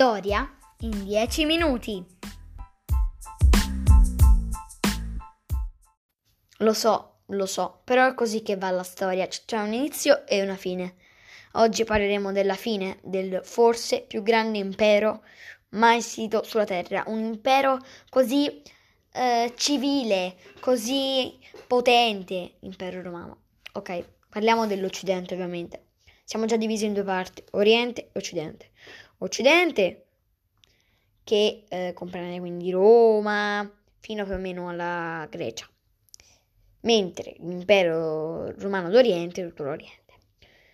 Storia in 10 minuti. Lo so, lo so, però è così che va la storia, c'è un inizio e una fine. Oggi parleremo della fine del forse più grande impero mai sito sulla Terra, un impero così eh, civile, così potente, impero romano. Ok, parliamo dell'Occidente ovviamente. Siamo già divisi in due parti, Oriente e Occidente. Occidente, che eh, comprende quindi Roma, fino più o meno alla Grecia, mentre l'impero romano d'Oriente e tutto l'Oriente.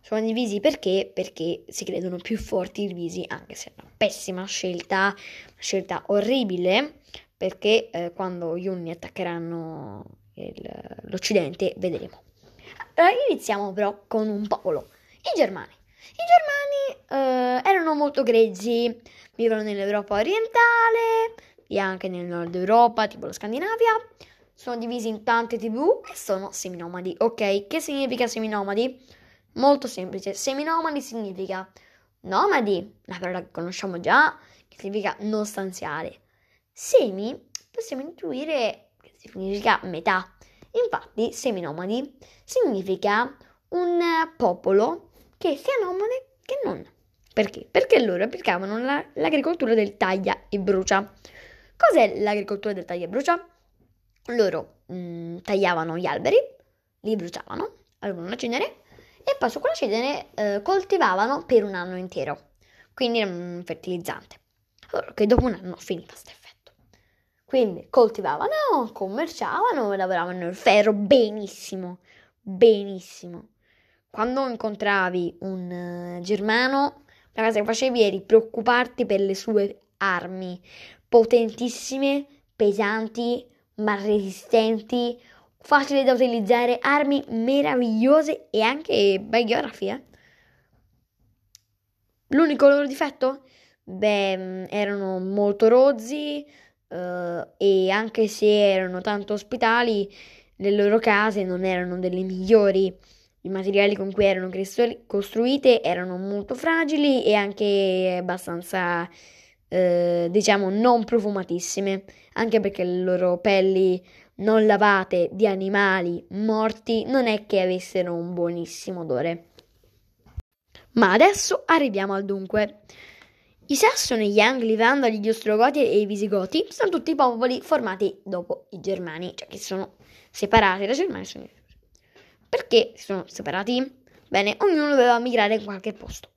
Sono divisi perché? Perché si credono più forti divisi, anche se è una pessima scelta, una scelta orribile, perché eh, quando gli Unni attaccheranno il, l'Occidente vedremo. Allora, iniziamo però con un popolo i Germani. I Germani eh, erano molto grezzi, vivono nell'Europa orientale e anche nel nord Europa, tipo la Scandinavia. Sono divisi in tante tribù e sono seminomadi. Ok, che significa seminomadi? Molto semplice. Seminomadi significa nomadi, la parola che conosciamo già, che significa non stanziale. Semi possiamo intuire che significa metà. Infatti, seminomadi significa un popolo che sia nomade che non. Perché? Perché loro applicavano la, l'agricoltura del taglia e brucia. Cos'è l'agricoltura del taglia e brucia? Loro mh, mm, tagliavano gli alberi, li bruciavano, avevano la cenere e poi su quella cenere eh, coltivavano per un anno intero. Quindi era un fertilizzante. Allora, che dopo un anno finiva questo effetto. Quindi coltivavano, commerciavano, lavoravano il ferro benissimo, benissimo quando incontravi un uh, germano, la cosa che facevi era preoccuparti per le sue armi, potentissime, pesanti, ma resistenti, facili da utilizzare, armi meravigliose e anche biografi, eh? L'unico loro difetto? Beh, mm, erano molto rozzi uh, e anche se erano tanto ospitali, le loro case non erano delle migliori i materiali con cui erano costruite erano molto fragili e anche abbastanza, eh, diciamo, non profumatissime, anche perché le loro pelli non lavate di animali morti non è che avessero un buonissimo odore. Ma adesso arriviamo al dunque. I Sassoni, gli Angli, i Vandali, gli Ostrogoti e i Visigoti sono tutti popoli formati dopo i Germani, cioè che sono separati da Germania. Perché si sono separati? Bene, ognuno doveva migrare in qualche posto.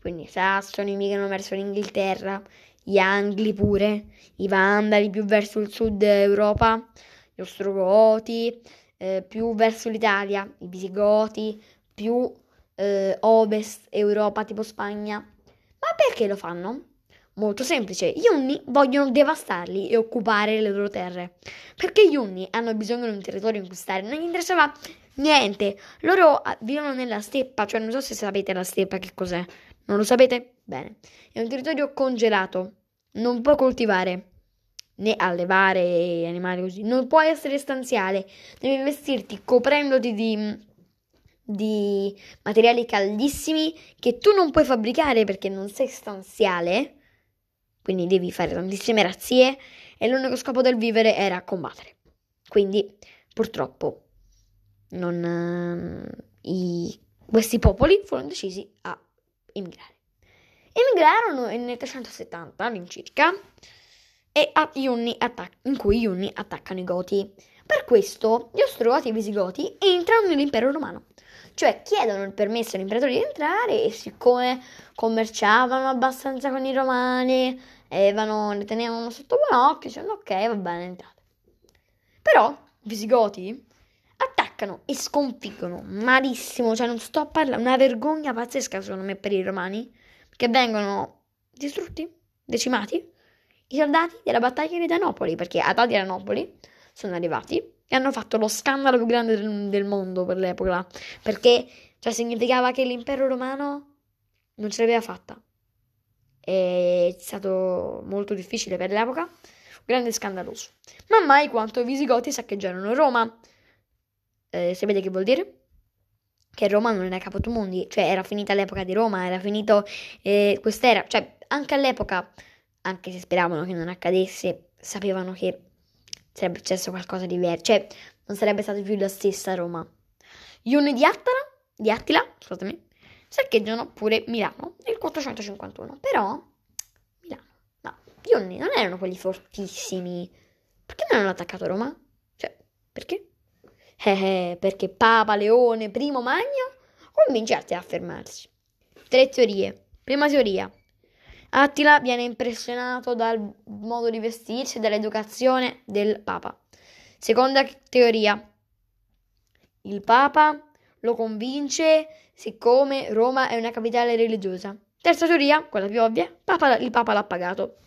Quindi i Sassoni migrano verso l'Inghilterra, gli Angli pure, i Vandali più verso il sud Europa, gli Ostrogoti eh, più verso l'Italia, i Visigoti più eh, ovest Europa tipo Spagna. Ma perché lo fanno? Molto semplice, gli Unni vogliono devastarli e occupare le loro terre. Perché gli Unni hanno bisogno di un territorio in cui stare, non gli interessava Niente, loro ah, vivono nella steppa, cioè non so se sapete la steppa che cos'è. Non lo sapete? Bene. È un territorio congelato. Non puoi coltivare né allevare animali così. Non puoi essere stanziale. Devi vestirti coprendoti di, di materiali caldissimi che tu non puoi fabbricare perché non sei stanziale. Quindi devi fare tantissime razzie e l'unico scopo del vivere era combattere. Quindi, purtroppo, non, uh, i, questi popoli furono decisi a emigrare. Emigrarono nel 370 all'incirca e a attac- in cui gli Unni attaccano i Goti. Per questo gli Ostrogoti e i Visigoti entrano nell'impero romano, cioè chiedono il permesso all'imperatore di entrare e siccome commerciavano abbastanza con i romani, avevano, le tenevano sotto buon occhio, dicevano ok, va bene, entrate. Però i Visigoti attaccano e sconfiggono malissimo, cioè non sto a parlare, una vergogna pazzesca secondo me per i romani, che vengono distrutti, decimati, i soldati della battaglia di Danopoli, perché ad Adrianopoli sono arrivati e hanno fatto lo scandalo più grande del, del mondo per l'epoca, perché cioè, significava che l'impero romano non ce l'aveva fatta. È stato molto difficile per l'epoca, grande e scandaloso. Ma mai quanto i Visigoti saccheggiarono Roma eh, sapete che vuol dire? Che Roma non era capo mondi, cioè era finita l'epoca di Roma, era finito eh, quest'era, cioè anche all'epoca, anche se speravano che non accadesse, sapevano che sarebbe successo qualcosa di diverso, cioè non sarebbe stata più la stessa Roma. Unni di Attila, di Attila, scusami, saccheggiano pure Milano nel 451, però Milano, no, gli Unni non erano quelli fortissimi, perché non hanno attaccato Roma? Cioè, perché? Eh, eh, perché Papa Leone I Magno convince Attila a fermarsi. Tre teorie. Prima teoria. Attila viene impressionato dal modo di vestirsi e dall'educazione del Papa. Seconda teoria. Il Papa lo convince siccome Roma è una capitale religiosa. Terza teoria, quella più ovvia, Papa, il Papa l'ha pagato.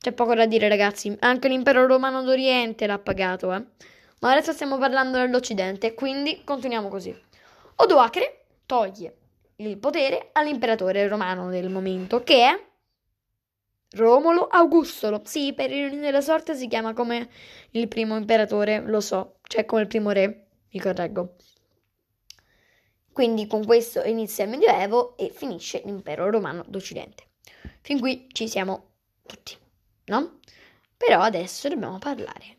C'è poco da dire ragazzi, anche l'impero romano d'Oriente l'ha pagato, eh. Ma adesso stiamo parlando dell'Occidente, quindi continuiamo così. Odoacre toglie il potere all'imperatore romano del momento, che è Romolo Augustolo. Sì, per ironia della sorte si chiama come il primo imperatore, lo so, cioè come il primo re, mi correggo. Quindi con questo inizia il Medioevo e finisce l'impero romano d'Occidente. Fin qui ci siamo tutti, no? Però adesso dobbiamo parlare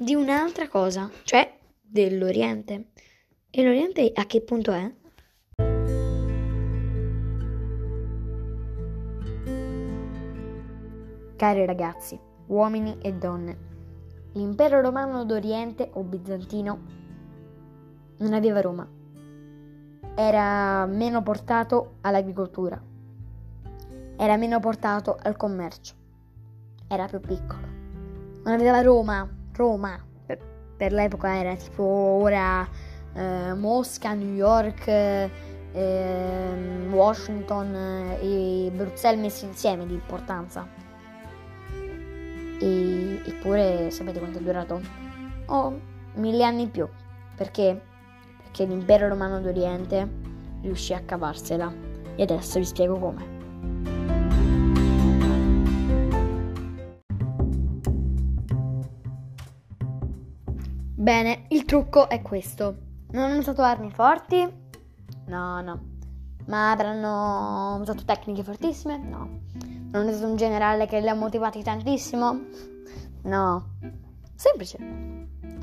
di un'altra cosa, cioè dell'Oriente. E l'Oriente a che punto è? Cari ragazzi, uomini e donne, l'impero romano d'Oriente o bizantino non aveva Roma era meno portato all'agricoltura, era meno portato al commercio, era più piccolo. Non aveva Roma, Roma, per, per l'epoca era tipo ora eh, Mosca, New York, eh, Washington e Bruxelles messi insieme di importanza. E, eppure sapete quanto è durato? Oh, mille anni in più. Perché? che l'impero romano d'Oriente riuscì a cavarsela. E adesso vi spiego come. Bene, il trucco è questo. Non hanno usato armi forti? No, no. Ma avranno usato tecniche fortissime? No. Non hanno usato un generale che li ha motivati tantissimo? No. Semplice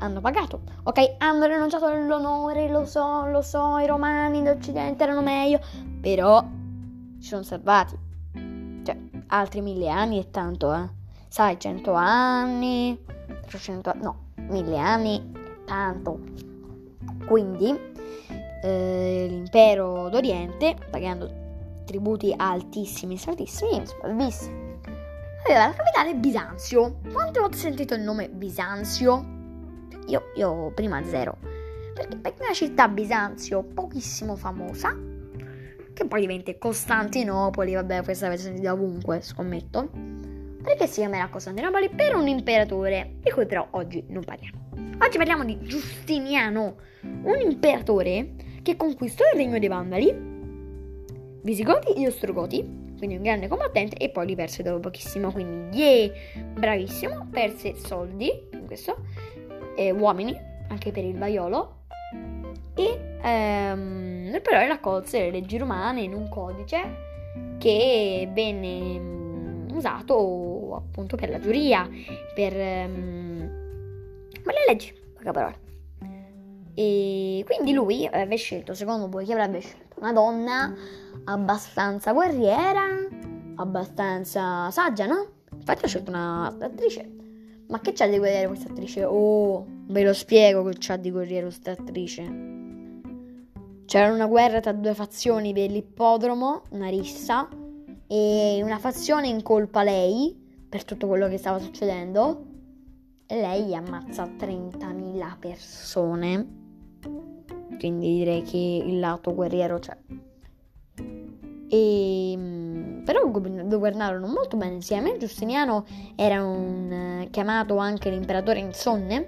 hanno pagato. Ok, hanno rinunciato all'onore, lo so, lo so, i romani d'Occidente erano meglio, però ci sono salvati. Cioè, altri mille anni è tanto, eh. Sai, cento anni, 300 no, mille anni è tanto. Quindi, eh, l'impero d'Oriente, pagando tributi altissimi, altissimi, sopravvisse. Aveva la capitale Bisanzio. Quante volte ho sentito il nome Bisanzio? Io, io prima zero. Perché è una città Bisanzio pochissimo famosa, che poi diventa Costantinopoli, vabbè, questa l'avete sentita ovunque, scommetto. Perché si chiamerà Costantinopoli? Per un imperatore, di cui però oggi non parliamo. Oggi parliamo di Giustiniano, un imperatore che conquistò il regno dei Vandali, Visigoti e Ostrogoti, quindi un grande combattente, e poi li perse dopo pochissimo, quindi yeah, bravissimo, perse soldi, in questo, eh, uomini, anche per il vaiolo, e ehm, però raccolse le leggi romane in un codice che venne um, usato appunto per la giuria, per, um, per le leggi, poca parola. E quindi lui avrebbe scelto, secondo voi, chi avrebbe scelto? Una donna abbastanza guerriera, abbastanza saggia, no? Infatti ha scelto una attrice ma che c'ha di guerriero questa attrice? Oh, ve lo spiego che c'ha di guerriero questa attrice. C'era una guerra tra due fazioni per l'ippodromo, una rissa, e una fazione incolpa lei per tutto quello che stava succedendo. Lei ammazza 30.000 persone. Quindi direi che il lato guerriero c'è. E però governarono molto bene insieme. Giustiniano era un, eh, chiamato anche l'imperatore insonne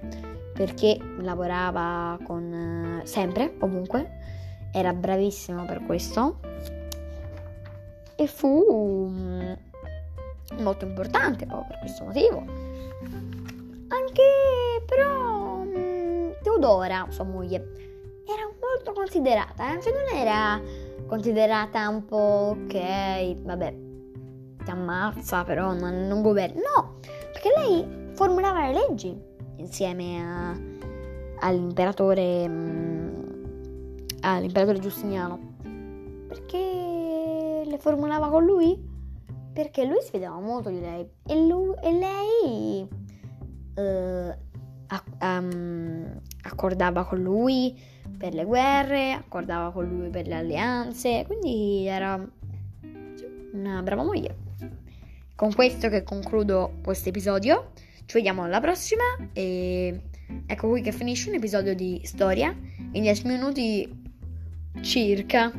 perché lavorava con, eh, sempre, ovunque, era bravissimo per questo e fu mm, molto importante proprio per questo motivo. Anche però mm, Teodora, sua moglie, era molto considerata, eh? cioè non era considerata un po' ok, vabbè, ti ammazza, però non, non governa. No, perché lei formulava le leggi insieme a, all'imperatore, mh, all'imperatore Giustiniano. Perché le formulava con lui? Perché lui si fidava molto di lei e, lui, e lei eh, um, accordava con lui per le guerre, accordava con lui per le alleanze, quindi era una brava moglie. Con questo che concludo questo episodio, ci vediamo alla prossima e ecco qui che finisce un episodio di storia in 10 minuti circa.